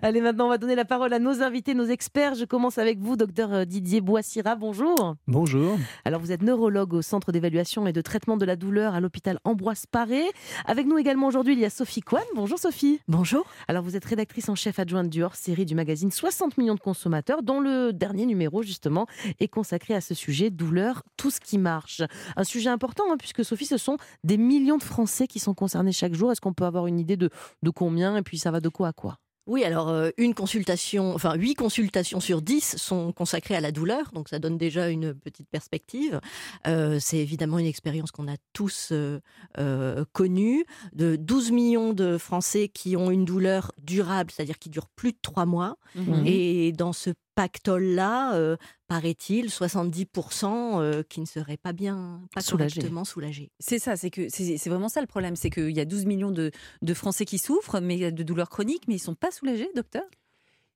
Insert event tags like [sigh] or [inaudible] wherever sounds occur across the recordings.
Allez, maintenant, on va donner la parole à nos invités, nos experts. Je commence avec vous, docteur euh, Didier Boissira. Bonjour. Bonjour. Alors, vous êtes neurologue au Centre d'évaluation et de traitement de la douleur à l'hôpital Ambroise Paré. Avec nous également aujourd'hui, il y a Sophie Kwan. Bonjour, Sophie. Bonjour. Alors, vous êtes rédactrice en chef adjointe du hors-série du magazine 60 millions de consommateurs, dont le dernier numéro, justement, est consacré à ce sujet, douleur, tout ce qui marche. Un sujet important, hein, puisque Sophie, ce sont des millions de Français qui sont concernés chaque jour. Est-ce qu'on peut avoir une idée de, de combien? Et puis ça va de quoi à quoi? Oui, alors euh, une consultation, enfin huit consultations sur dix sont consacrées à la douleur, donc ça donne déjà une petite perspective. Euh, c'est évidemment une expérience qu'on a tous euh, connue, de 12 millions de Français qui ont une douleur durable, c'est-à-dire qui dure plus de trois mois. Mmh. Et dans ce pactole-là, euh, paraît-il, 70% euh, qui ne seraient pas bien, pas correctement soulagés. C'est ça, c'est que c'est vraiment ça le problème, c'est qu'il y a 12 millions de, Français qui souffrent, mais de douleurs chroniques, mais ils sont pas soulagés, docteur?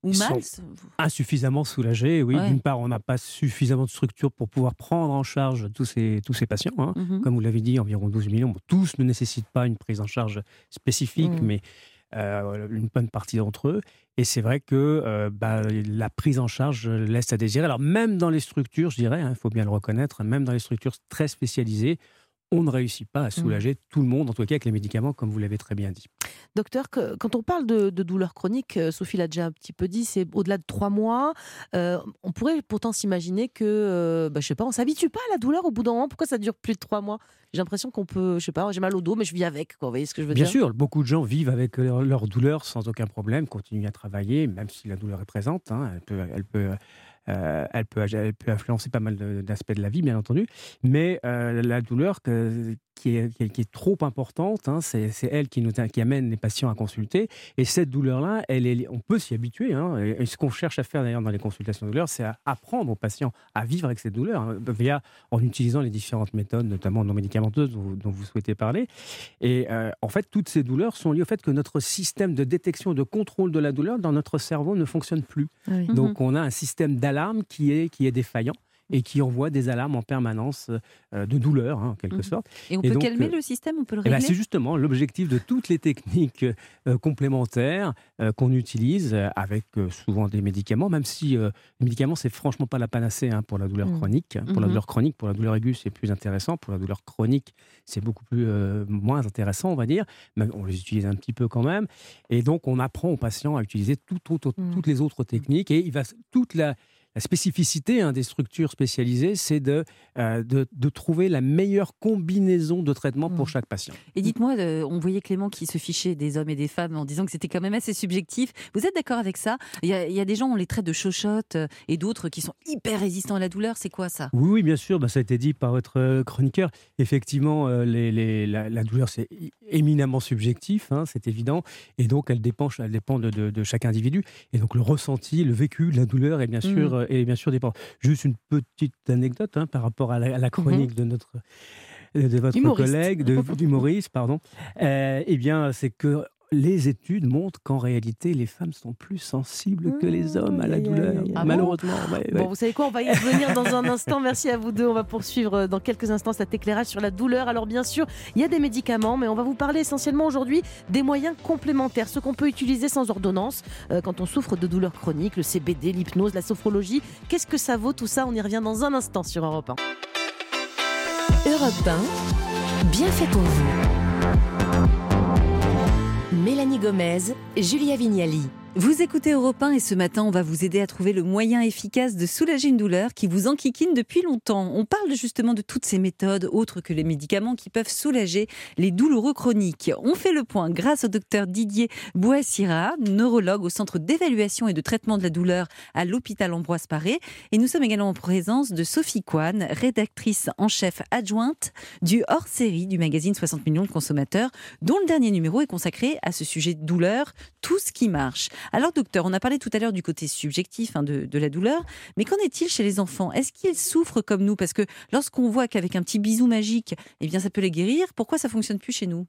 Ou mal? insuffisamment soulagés. Oui, d'une part, on n'a pas suffisamment de structures pour pouvoir prendre en charge tous ces, tous ces patients. Hein. Mmh Comme vous l'avez dit, environ 12 millions. tous ne nécessitent pas une prise en charge spécifique, mmh. mais une bonne partie d'entre eux. Et c'est vrai que euh, bah, la prise en charge laisse à désirer. Alors même dans les structures, je dirais, il hein, faut bien le reconnaître, même dans les structures très spécialisées, on ne réussit pas à mmh. soulager tout le monde, en tout cas avec les médicaments, comme vous l'avez très bien dit. Docteur, quand on parle de, douleurs chroniques, euh, Sophie l'a déjà un petit peu dit, c'est au-delà de trois mois. on pourrait pourtant s'imaginer que, bah, je sais pas, on s'habitue pas à la douleur au bout d'un moment. Pourquoi ça dure plus de trois mois? J'ai l'impression qu'on peut, je sais pas, j'ai mal au dos, mais je vis avec. Quoi. Vous voyez ce que je veux Bien dire? Bien sûr, beaucoup de gens vivent avec leur, douleur sans aucun problème, continuent à travailler, même si la douleur est présente. Hein. elle peut, elle peut euh, elle, peut, elle peut influencer pas mal d'aspects de, la vie, bien entendu, mais euh, la douleur qui, est, qui, est, trop importante, hein, c'est elle qui, nous, qui amène les patients à consulter. Et cette douleur-là, elle est, on peut s'y habituer. Hein, et ce qu'on cherche à faire d'ailleurs dans les consultations de douleur, c'est à apprendre aux patients à vivre avec cette douleur, hein, via, en utilisant les différentes méthodes, notamment non médicamenteuses dont, vous souhaitez parler. Et euh, en fait, toutes ces douleurs sont liées au fait que notre système de détection de contrôle de la douleur dans notre cerveau ne fonctionne plus. Donc, on a un système d'alerte alarme qui est, qui est défaillant et qui envoie des alarmes en permanence euh, de douleur, hein, en quelque mhm. sorte. Et on peut calmer euh, le système, on peut le eh ben, régler C'est justement l'objectif de toutes les techniques euh, complémentaires qu'on utilise avec souvent des médicaments, même si les médicaments, c'est franchement pas la panacée hein, pour la douleur mhm. chronique. Pour la mhm. douleur chronique, pour la douleur aiguë, c'est plus intéressant. Pour la douleur chronique, c'est beaucoup plus moins intéressant, on va dire. Mais on les utilise un petit peu quand même. Et donc, on apprend aux patients à utiliser toutes les autres techniques et il va toute la la spécificité hein, des structures spécialisées, c'est euh, de, de, trouver la meilleure combinaison de traitement pour mmh. chaque patient. Et dites-moi, euh, on voyait Clément qui se fichait des hommes et des femmes en disant que c'était quand même assez subjectif. Vous êtes d'accord avec ça? Il y, a, des gens, on les traite de chochottes euh, et d'autres qui sont hyper résistants à la douleur. C'est quoi ça? Oui, oui, bien sûr. Bah, ça a été dit par votre chroniqueur. Effectivement, les, la, douleur, c'est éminemment subjectif, hein, c'est évident. Et donc, elle dépend, elle dépend de, de, chaque individu. Et donc, le ressenti, le vécu, la douleur est bien mmh. Sûr et bien sûr dépend. Juste une petite anecdote hein, par rapport à la, chronique mhm. de notre de votre collègue, de, [laughs] d'humoriste, pardon. Euh, eh bien, c'est que les études montrent qu'en réalité, les femmes sont plus sensibles que les mmh, hommes à la douleur, ah malheureusement. Bon, vous savez quoi, on va y revenir dans un instant. Merci à vous deux. On va poursuivre euh, dans quelques instants cet éclairage sur la douleur. Alors bien sûr, il y a des médicaments, mais on va vous parler essentiellement aujourd'hui des moyens complémentaires, ce qu'on peut utiliser sans ordonnance euh, quand on souffre de douleurs chroniques, le CBD, l'hypnose, la sophrologie. Qu'est-ce que ça vaut tout ça? On y revient dans un instant sur Europe 1. Europe 1, bien fait pour vous. Gomez, Julia Vignali. Vous écoutez Europe 1 et ce matin, on va vous aider à trouver le moyen efficace de soulager une douleur qui vous enquiquine depuis longtemps. On parle justement de toutes ces méthodes, autres que les médicaments, qui peuvent soulager les douloureux chroniques. On fait le point grâce au docteur Didier Boissira, neurologue au Centre d'évaluation et de traitement de la douleur à l'hôpital Ambroise Paré. Et nous sommes également en présence de Sophie Kwan, rédactrice en chef adjointe du hors-série du magazine 60 millions de consommateurs, dont le dernier numéro est consacré à ce sujet de douleur, tout ce qui marche. Alors, docteur, on a parlé tout à l'heure du côté subjectif hein, de, la douleur, mais qu'en est-il chez les enfants? Est-ce qu'ils souffrent comme nous? Parce que lorsqu'on voit qu'avec un petit bisou magique, eh bien, ça peut les guérir, pourquoi ça fonctionne plus chez nous?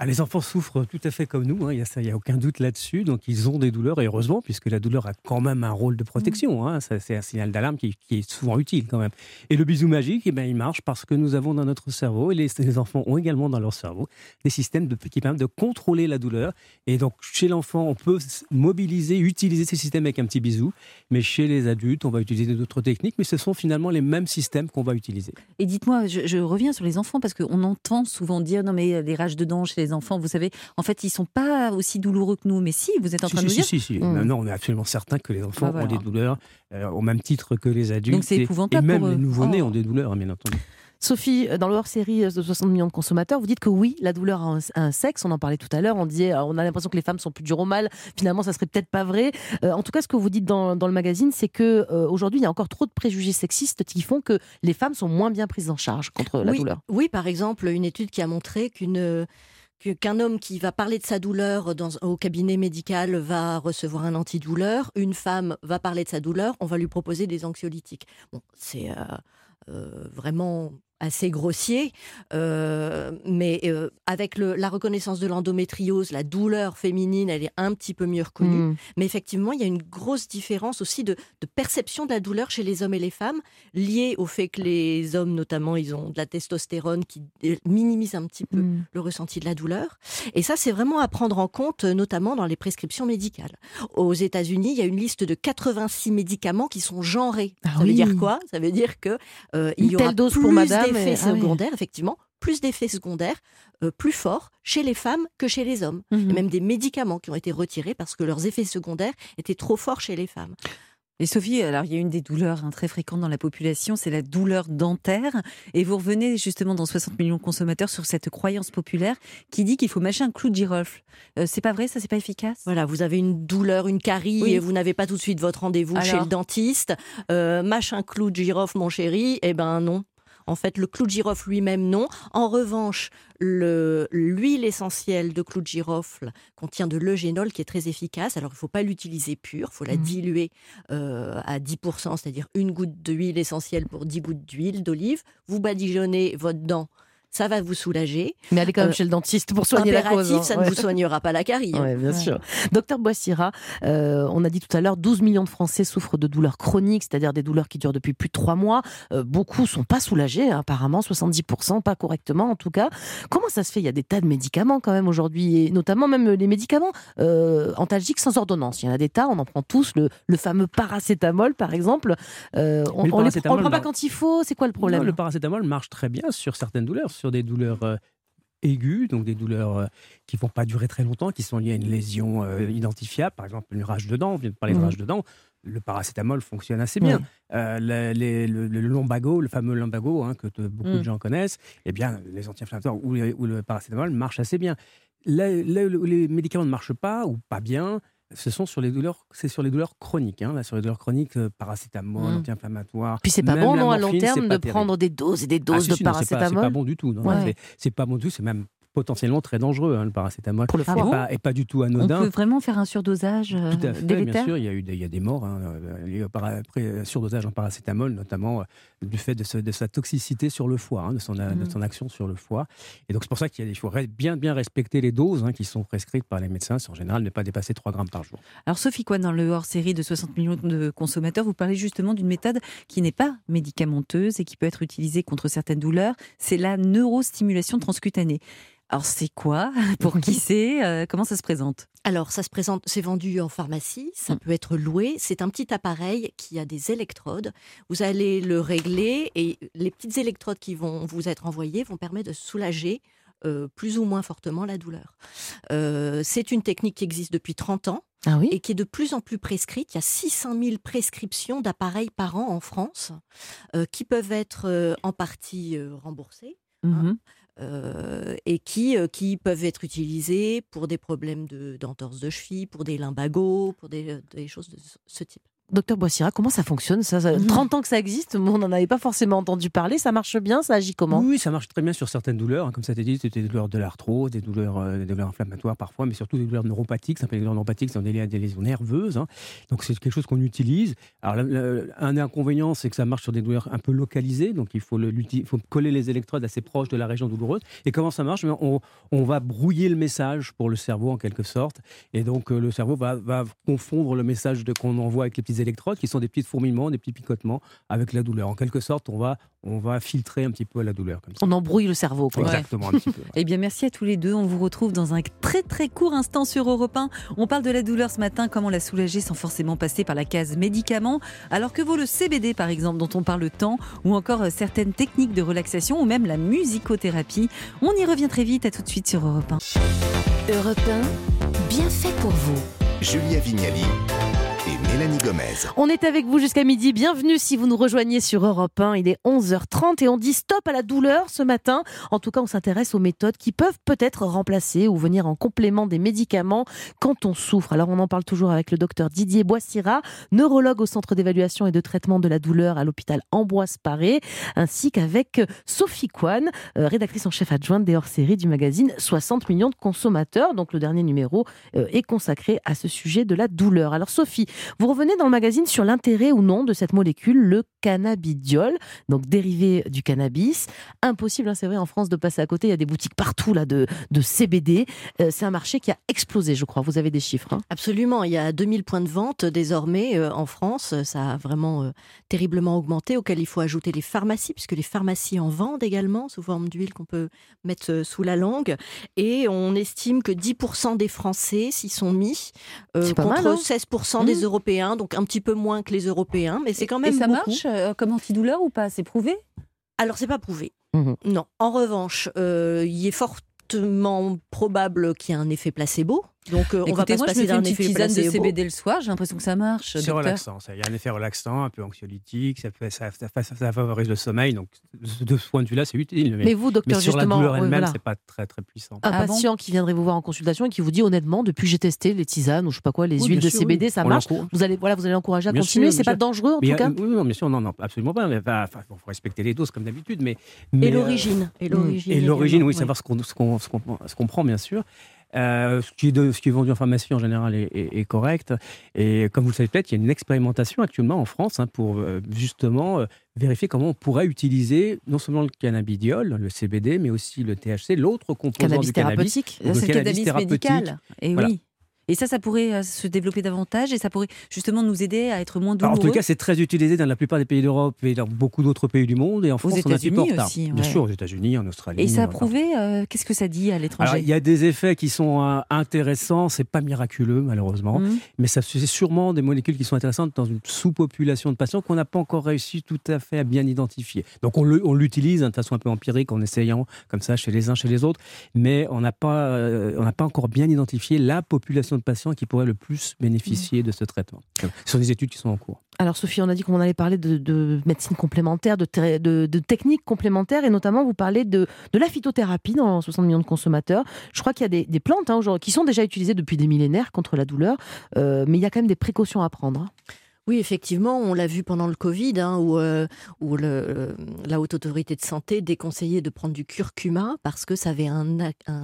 Ah, les enfants souffrent tout à fait comme nous, hein, il n'y a, a, aucun doute là-dessus. Donc ils ont des douleurs, et heureusement, puisque la douleur a quand même un rôle de protection. Mmh. Hein, c'est un signal d'alarme qui, est souvent utile quand même. Et le bisou magique, eh ben, il marche parce que nous avons dans notre cerveau, et les, enfants ont également dans leur cerveau, des systèmes de, qui permettent de contrôler la douleur. Et donc chez l'enfant, on peut mobiliser, utiliser ces systèmes avec un petit bisou. Mais chez les adultes, on va utiliser d'autres techniques, mais ce sont finalement les mêmes systèmes qu'on va utiliser. Et dites-moi, je, je, reviens sur les enfants parce qu'on entend souvent dire non mais les rages de dents chez les enfants, vous savez, en fait, ils sont pas aussi douloureux que nous. Mais si, vous êtes en train de nous dire. Si, si, mmh. Non, on est absolument certain que les enfants bah, ont des douleurs euh, au même titre que les adultes. Donc c'est épouvantable. Et même pour les nouveau-nés oh. ont des douleurs, bien entendu. Sophie, euh, dans le hors-série euh, de 60 millions de consommateurs, vous dites que oui, la douleur a un, sexe. On en parlait tout à l'heure. On disait, on a l'impression que les femmes sont plus dures au mal. Finalement, ça serait peut-être pas vrai. en tout cas, ce que vous dites dans, le magazine, c'est que aujourd'hui, il y a encore trop de préjugés sexistes qui font que les femmes sont moins bien prises en charge contre la douleur. Oui, par exemple, une étude qui a montré qu'une qu'un homme qui va parler de sa douleur au cabinet médical va recevoir un antidouleur, une femme va parler de sa douleur, on va lui proposer des anxiolytiques. Bon, c'est euh, euh, vraiment assez grossier, euh, mais euh, avec le, la reconnaissance de l'endométriose, la douleur féminine, elle est un petit peu mieux reconnue. Mm. Mais effectivement, il y a une grosse différence aussi de, de, perception de la douleur chez les hommes et les femmes, liée au fait que les hommes, notamment, ils ont de la testostérone qui minimise un petit peu mm. le ressenti de la douleur. Et ça, c'est vraiment à prendre en compte, notamment dans les prescriptions médicales. Aux États-Unis, il y a une liste de 86 médicaments qui sont genrés. Ah ça veut dire quoi? Ça veut dire que euh, il y aura dose plus pour madame d'effets ah secondaires, effectivement, plus d'effets secondaires euh, plus forts chez les femmes que chez les hommes. Il y a même des médicaments qui ont été retirés parce que leurs effets secondaires étaient trop forts chez les femmes. Et Sophie, alors il y a une des douleurs hein, très fréquentes dans la population, c'est la douleur dentaire. Et vous revenez justement dans 60 millions de consommateurs sur cette croyance populaire qui dit qu'il faut mâcher un clou de girofle. Euh, c'est pas vrai, ça c'est pas efficace? Voilà, vous avez une douleur, une carie et vous n'avez pas tout de suite votre rendez-vous chez le dentiste. Euh, mâche un clou de girofle, mon chéri? Eh ben non, en fait, le clou de girofle lui-même, non. En revanche, l'huile essentielle de clou de girofle contient de l'eugénol qui est très efficace. Alors, il ne faut pas l'utiliser pure, il faut la mmh. diluer euh, à 10%, c'est-à-dire une goutte d'huile essentielle pour 10 gouttes d'huile d'olive. Vous badigeonnez votre dent ça va vous soulager. Mais allez quand même euh, chez le dentiste pour soigner la cause. Hein. ça ne vous soignera pas la carie. Hein. bien sûr. Docteur Boissira, euh, on a dit tout à l'heure, 12 millions de Français souffrent de douleurs chroniques, c'est-à-dire des douleurs qui durent depuis plus de 3 mois. Euh, beaucoup sont pas soulagés, hein, apparemment, 70%, pas correctement en tout cas. Comment ça se fait? Il y a des tas de médicaments quand même aujourd'hui, et notamment même les médicaments antalgiques sans ordonnance. Il y en a des tas, on en prend tous. Le, fameux paracétamol, par exemple. on ne le, prend pas quand il faut. C'est quoi le problème? Le paracétamol marche très bien sur certaines douleurs sur des douleurs euh, aiguës, donc des douleurs euh, qui ne vont pas durer très longtemps, qui sont liées à une lésion euh, identifiable, par exemple une rage de dents, on vient de parler de mmh. rage de dents, le paracétamol fonctionne assez bien. le, le, lumbago, le fameux lumbago hein, que beaucoup de mmh. gens connaissent, eh bien, les anti-inflammatoires ou, le paracétamol marchent assez bien. les médicaments ne marchent pas ou pas bien, ce sont sur les douleurs, c'est sur les douleurs chroniques. Hein, là, sur les douleurs chroniques, euh, paracétamol, mmh. anti-inflammatoire. Puis c'est pas bon non à long terme de prendre des doses et des ah, doses de paracétamol. C'est pas, bon du tout. C'est pas bon du tout. C'est même potentiellement très dangereux, hein, le paracétamol. Pour le foie. Et, pas, et, pas, du tout anodin. On peut vraiment faire un surdosage euh, Tout à fait, bien sûr. Il y a, eu des, il y a des morts hein, euh, après euh, surdosage en paracétamol, notamment du fait de, de, sa toxicité sur le foie, hein, de, son, de, mm. son, action sur le foie. Et donc c'est pour ça qu'il faut bien, bien respecter les doses hein, qui sont prescrites par les médecins. C'est en général ne pas dépasser 3 grammes par jour. Alors Sophie quoi dans le hors-série de 60 millions de consommateurs, vous parlez justement d'une méthode qui n'est pas médicamenteuse et qui peut être utilisée contre certaines douleurs. C'est la neurostimulation transcutanée. Alors c'est quoi? Pour qui [laughs] c'est? Euh, Comment ça se présente? Alors ça se présente, c'est vendu en pharmacie, ça mm. peut être loué. C'est un petit appareil qui a des électrodes. Vous allez le régler et les petites électrodes qui vont vous être envoyées vont permettre de soulager euh, plus ou moins fortement la douleur. Euh, c'est une technique qui existe depuis 30 ans. Ah et qui est de plus en plus prescrite. Il y a 600 000 prescriptions d'appareils par an en France qui peuvent être en partie remboursées. Hein. Mm-hmm. Euh, et qui, euh, qui peuvent être utilisés pour des problèmes d'entorse de, cheville, pour des limbagos, pour des, des, choses de ce type. Docteur Boissira, comment ça fonctionne ça, ça- 30 ans que ça existe, mais on n'en avait pas forcément entendu parler. Ça marche bien Ça agit comment? Oui, ça marche très bien sur certaines douleurs. hein, Comme ça t'es dit, c'était des douleurs de l'arthrose, des douleurs, euh, des douleurs inflammatoires parfois, mais surtout des douleurs neuropathiques. Ça s'appelle des douleurs neuropathiques, c'est des, des lésions nerveuses. hein. Donc c'est quelque chose qu'on utilise. Alors la- la- un inconvénient, c'est que ça marche sur des douleurs un peu localisées. Donc il faut, le- l'uti- il faut coller les électrodes assez proches de la région douloureuse. Et comment ça marche? On, on va brouiller le message pour le cerveau en quelque sorte. Et donc euh, le cerveau va, va confondre le message qu'on envoie avec les petites électrodes, qui sont des petits fourmillements, des petits picotements, avec la douleur. En quelque sorte, on va, on va filtrer un petit peu la douleur. Comme ça. On embrouille le cerveau. quoi. Exactement, un petit peu. ouais. Eh bien, merci à tous les deux. On vous retrouve dans un très très court instant sur Europe 1. On parle de la douleur ce matin, comment la soulager sans forcément passer par la case médicaments. Alors que vaut le CBD par exemple, dont on parle tant, ou encore euh, certaines techniques de relaxation, ou même la musicothérapie. On y revient très vite. À tout de suite sur Europe 1. Europe 1, bien fait pour vous. Julia Vignali On est avec vous jusqu'à midi. Bienvenue si vous nous rejoignez sur Europe 1. Il est 11h30 et on dit stop à la douleur ce matin. En tout cas, on s'intéresse aux méthodes qui peuvent peut-être remplacer ou venir en complément des médicaments quand on souffre. Alors, on en parle toujours avec le docteur Didier Boissira, neurologue au Centre d'évaluation et de traitement de la douleur à l'hôpital Ambroise Paré, ainsi qu'avec Sophie Kwan, euh, rédactrice en chef adjointe des hors-séries du magazine 60 millions de consommateurs. Donc, le dernier numéro euh, est consacré à ce sujet de la douleur. Alors, Sophie, vous revenez dans le magazine sur l'intérêt ou non de cette molécule, le cannabidiol, donc dérivé du cannabis. Impossible, hein, c'est vrai, en France de passer à côté. Il y a des boutiques partout là de, de CBD. Euh, c'est un marché qui a explosé, je crois. Vous avez des chiffres. hein? Absolument, il y a 2000 points de vente désormais euh, en France. Ça a vraiment euh, terriblement augmenté, auquel il faut ajouter les pharmacies, puisque les pharmacies en vendent également sous forme d'huile qu'on peut mettre euh, sous la langue. Et on estime que 10% des Français s'y sont mis, euh, contre mal, hein? 16% des Mmh. Européens, donc un petit peu moins que les Européens, mais c'est quand Et même ça beaucoup. marche? Euh, comme antidouleur ou pas? C'est prouvé? Alors, c'est pas prouvé. Mhm. Non. En revanche, euh, il est fortement probable qu'il y ait un effet placebo. Donc, euh, on va pas se moi, je passer me fais une d'un petite effet tisane de. CBD le soir. J'ai l'impression que ça marche. C'est relaxant. ça. Il y a un effet relaxant, un peu anxiolytique, ça, fait- ça, ça- ça- ça favorise le sommeil. Donc, de ce point de vue-là, c'est utile. Mais, Mais vous, mais docteur, sur la justement, douleur oui, elle-même, voilà. c'est pas très très puissant. un Ah bon patient qui viendrait vous voir en consultation et qui vous dit honnêtement, depuis que j'ai testé les tisanes ou je sais pas quoi, les Oui, huiles de sûr, CBD, oui. ça On marche. Vous allez, voilà, vous allez encourager à Bien continuer. c'est pas dangereux en Mais tout il cas. oui, non, bien sûr, non, non, absolument pas. Mais, enfin, bon, faut respecter les doses comme d'habitude, mais, mais, Et euh, l'origine. Et l'origine. Et l'origine, oui, savoir ce qu'on ce qu'on- ce qu'on- ce qu'on prend, bien sûr. Euh, ce, qui est de- ce qui est vendu en pharmacie en général est, est- est correct. Et comme vous le savez peut-être, il y a une expérimentation actuellement en France hein, pour euh, justement euh, vérifier comment on pourrait utiliser non seulement le cannabidiol, le CBD, mais aussi le THC, l'autre composant Cannabis du cannabis. thérapeutique. Ça, de C'est le cannabis cannabis médical. Et Voilà. oui. Et ça, ça pourrait euh, se développer davantage et ça pourrait justement nous aider à être moins Alors, douloureux. en tout cas, c'est très utilisé dans la plupart des pays d'Europe et dans beaucoup d'autres pays du monde. Et en France, on a aussi, Bien ouais. sûr, aux États-Unis, en Australie. Et ça a euh, prouvé, euh, qu'est-ce que ça dit à l'étranger il y a des effets qui sont euh, intéressants, c'est pas miraculeux malheureusement, Mhm. mais ça c'est sûrement des molécules qui sont intéressantes dans une sous-population de patients qu'on n'a pas encore réussi tout à fait à bien identifier. Donc on l'utilise hein, de façon un peu empirique en essayant comme ça chez les uns chez les autres, mais on n'a pas euh, on n'a pas encore bien identifié la population patients qui pourrait le plus bénéficier de ce traitement. Ce sont des études qui sont en cours. Alors Sophie, on a dit qu'on allait parler de, de médecine complémentaire, de, techniques complémentaires, et notamment vous parlez de, la phytothérapie dans 60 millions de consommateurs. Je crois qu'il y a des, plantes hein, qui sont déjà utilisées depuis des millénaires contre la douleur, euh, mais il y a quand même des précautions à prendre. Oui, effectivement, on l'a vu pendant le Covid, hein, où, euh, la haute autorité de santé déconseillait de prendre du curcuma parce que ça avait un,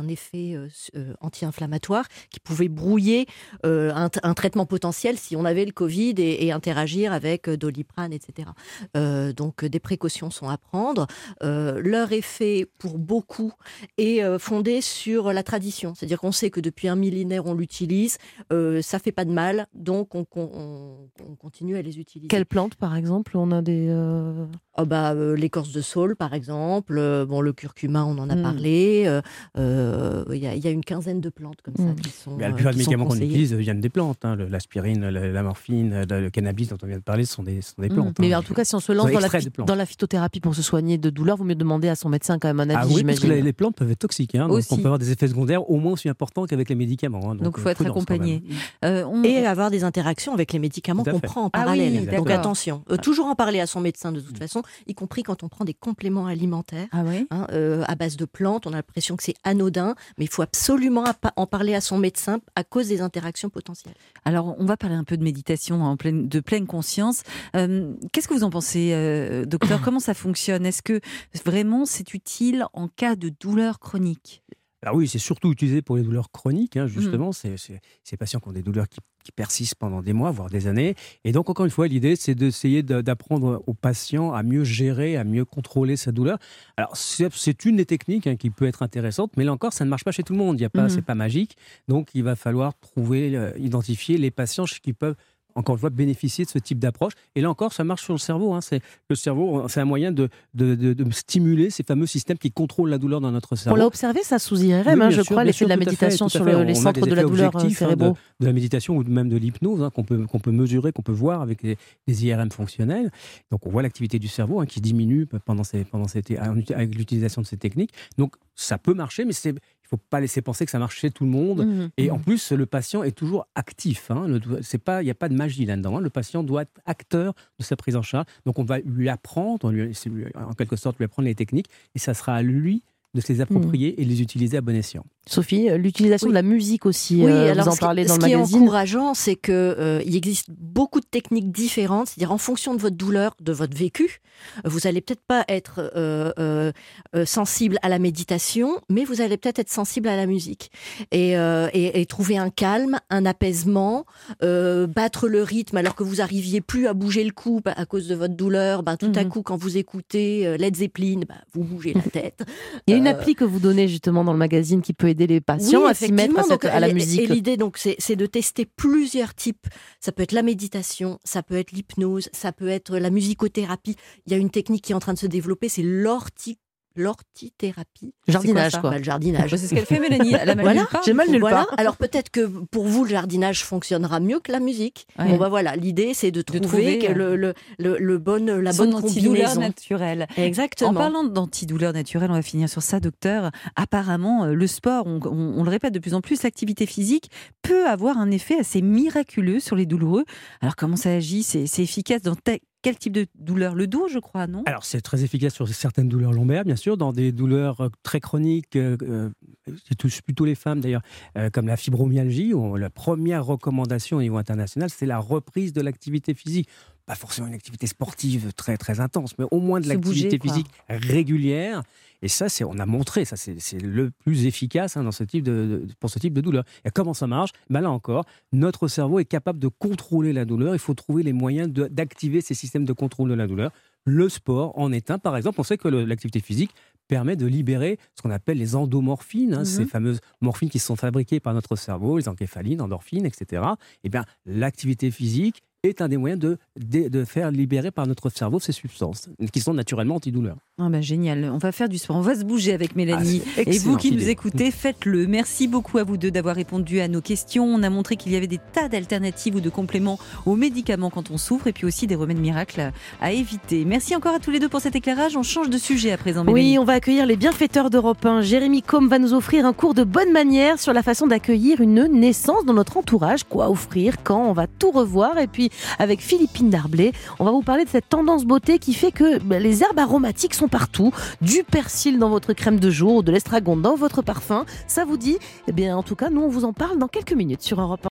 effet euh, euh, anti-inflammatoire qui pouvait brouiller un, traitement potentiel si on avait le Covid et, interagir avec doliprane, etc. Donc, des précautions sont à prendre. Leur effet, pour beaucoup, est fondé sur la tradition. C'est-à-dire qu'on sait que depuis un millénaire, on l'utilise, ça fait pas de mal, donc on, on- on- on continue à les utiliser. Quelles plantes, par exemple On a des. euh, Oh bah, euh, l'écorce de saule, par exemple. euh, bon, le curcuma, on en a Mm. parlé. euh, euh, Il y, a- il y a une quinzaine de plantes comme ça Mm. qui sont. Mais la plupart des médicaments qu'on utilise viennent des plantes. hein. L'aspirine, la, la morphine, le, le cannabis dont on vient de parler, ce sont des, sont des Mm. plantes. Mais hein. en tout cas, si on se lance dans la, dans la phytothérapie pour se soigner de douleur, vaut mieux demander à son médecin quand même un avis, Ah oui, parce que j'imagine. les, plantes peuvent être toxiques. Hein, donc Aussi. on peut avoir des effets secondaires au moins aussi importants qu'avec les médicaments. hein. Donc, euh, faut être accompagné. Euh, on- Et avoir des interactions avec les médicaments qu'on prend en Ah oui. Donc attention, Euh, toujours en parler à son médecin de toute façon, y compris quand on prend des compléments alimentaires. Ah ouais hein, euh, à base de plantes, on a l'impression que c'est anodin, mais il faut absolument en parler à son médecin à cause des interactions potentielles. Alors, on va parler un peu de méditation en pleine, de pleine conscience. Euh, Qu'est-ce que vous en pensez, docteur? Comment ça fonctionne? Est-ce que vraiment c'est utile en cas de douleur chronique? Alors oui, c'est surtout utilisé pour les douleurs chroniques, Mmh. hein, justement. C'est c'est- ces patients qui ont des douleurs qui, qui persistent pendant des mois, voire des années. Et donc, encore une fois, l'idée, c'est d'essayer de- d'apprendre aux patients à mieux gérer, à mieux contrôler sa douleur. Alors, c'est c'est une des techniques hein, qui peut être intéressante, mais là encore, ça ne marche pas chez tout le monde. Il y a pas, Mhm. C'est pas magique. Donc, il va falloir trouver, euh, identifier les patients qui peuvent encore une fois, bénéficier de ce type d'approche. Et là encore, ça marche sur le cerveau. hein. C'est le cerveau, c'est un moyen de, de, de- de stimuler ces fameux systèmes qui contrôlent la douleur dans notre On cerveau. l'a observé ça sous IRM, Oui, hein, je sûr, crois, l'effet de la fait, méditation sur le- On les centres de la douleur euh, hein, cérébraux. de la méditation ou même de l'hypnose qu'on peut, qu'on peut mesurer, qu'on peut voir avec les, les IRM fonctionnels. Donc on voit l'activité du cerveau qui diminue pendant ces, pendant ces, avec l'utilisation de ces techniques. Donc ça peut marcher, mais il ne faut pas laisser penser que ça marche chez tout le monde. Mhm. Et en plus, le patient est toujours actif. hein. Le- c'est pas, il n'y a pas de magie là-dedans. hein. Le patient doit être acteur de sa prise en charge. Donc, on va lui apprendre, on lui- en quelque sorte, lui apprendre les techniques, et ça sera à lui de se les approprier et les utiliser à bon escient. Sophie, euh, l'utilisation Oui. de la musique aussi, Oui, euh, alors vous en ce qui- parlez dans ce le qui est magazine. encourageant, c'est que euh, il existe beaucoup de techniques différentes, c'est-à-dire en fonction de votre douleur, de votre vécu, vous allez peut-être pas être euh, euh, euh, sensible à la méditation, mais vous allez peut-être être sensible à la musique et, euh, et, et trouver un calme, un apaisement, euh, battre le rythme alors que vous arriviez plus à bouger le cou bah, à cause de votre douleur. Bah, tout à Mhm. coup, quand vous écoutez euh, Led Zeppelin, bah, vous bougez la tête. Il y a une Euh, appli que vous donnez justement dans le magazine qui peut aider les patients à s'y mettre à, effectivement. cette- Donc, à la musique. Et l'idée, donc, c'est c'est de tester plusieurs types. Ça peut être la méditation, ça peut être l'hypnose, ça peut être la musicothérapie. Il y a une technique qui est en train de se développer, c'est l'orti l'ortithérapie. Jardinage, C'est quoi. Bah, le jardinage. C'est ce qu'elle fait, Mélanie. Elle a mal Voilà, nulle part, j'ai mal nulle Voilà. part. Alors peut-être que pour vous le jardinage fonctionnera mieux que la musique. Ouais. Bon bah voilà, l'idée c'est de trouver, euh, le, le, le, le bon, la Son bonne antidouleur combinaison. naturelle. Exactement. En parlant d'antidouleur naturelle, on va finir sur ça, docteur. Apparemment, euh, le sport, on, on- on le répète de plus en plus, l'activité physique peut avoir un effet assez miraculeux sur les douloureux. Alors, comment ça agit? C'est efficace dans quel type de douleur Le dos, je crois, non Alors, c'est très efficace sur certaines douleurs lombaires, bien sûr, dans des douleurs euh, très chroniques, euh, euh, qui touchent plutôt les femmes d'ailleurs, comme la fibromyalgie, où la première recommandation au niveau international, c'est la reprise de l'activité physique. Pas forcément une activité sportive très, très intense, mais au moins de l'activité quoi. physique régulière. Et ça, c'est, on a montré, ça c'est, le plus efficace hein, dans ce type de, pour ce type de douleur. Et comment ça marche? Ben Là encore, notre cerveau est capable de contrôler la douleur. Il faut trouver les moyens d'activer ces systèmes de contrôle de la douleur. Le sport en est un. Par exemple, on sait que l'activité physique permet de libérer ce qu'on appelle les endomorphines, hein, Mhm. ces fameuses morphines qui sont fabriquées par notre cerveau, les encéphalines, endorphines, etc. Eh bien, l'activité physique est un des moyens de, de, de faire libérer par notre cerveau ces substances qui sont naturellement antidouleurs. Ah bah génial, on va faire du sport, on va se bouger avec Mélanie. Ah, et vous qui nous écoutez, faites-le. Merci beaucoup à vous deux d'avoir répondu à nos questions. On a montré qu'il y avait des tas d'alternatives ou de compléments aux médicaments quand on souffre et puis aussi des remèdes miracles à éviter. Merci encore à tous les deux pour cet éclairage. On change de sujet à présent, Mélanie. Oui, on va accueillir les bienfaiteurs d'Europe 1. Jérémy Combe va nous offrir un cours de bonne manière sur la façon d'accueillir une naissance dans notre entourage. Quoi offrir, quand, on va tout revoir. Et puis, avec Philippine Darblay, on va vous parler de cette tendance beauté qui fait que bah, les herbes aromatiques sont partout. Du persil dans votre crème de jour, de l'estragon dans votre parfum. Ça vous dit? Eh bien, en tout cas, nous, on vous en parle dans quelques minutes sur Europe 1.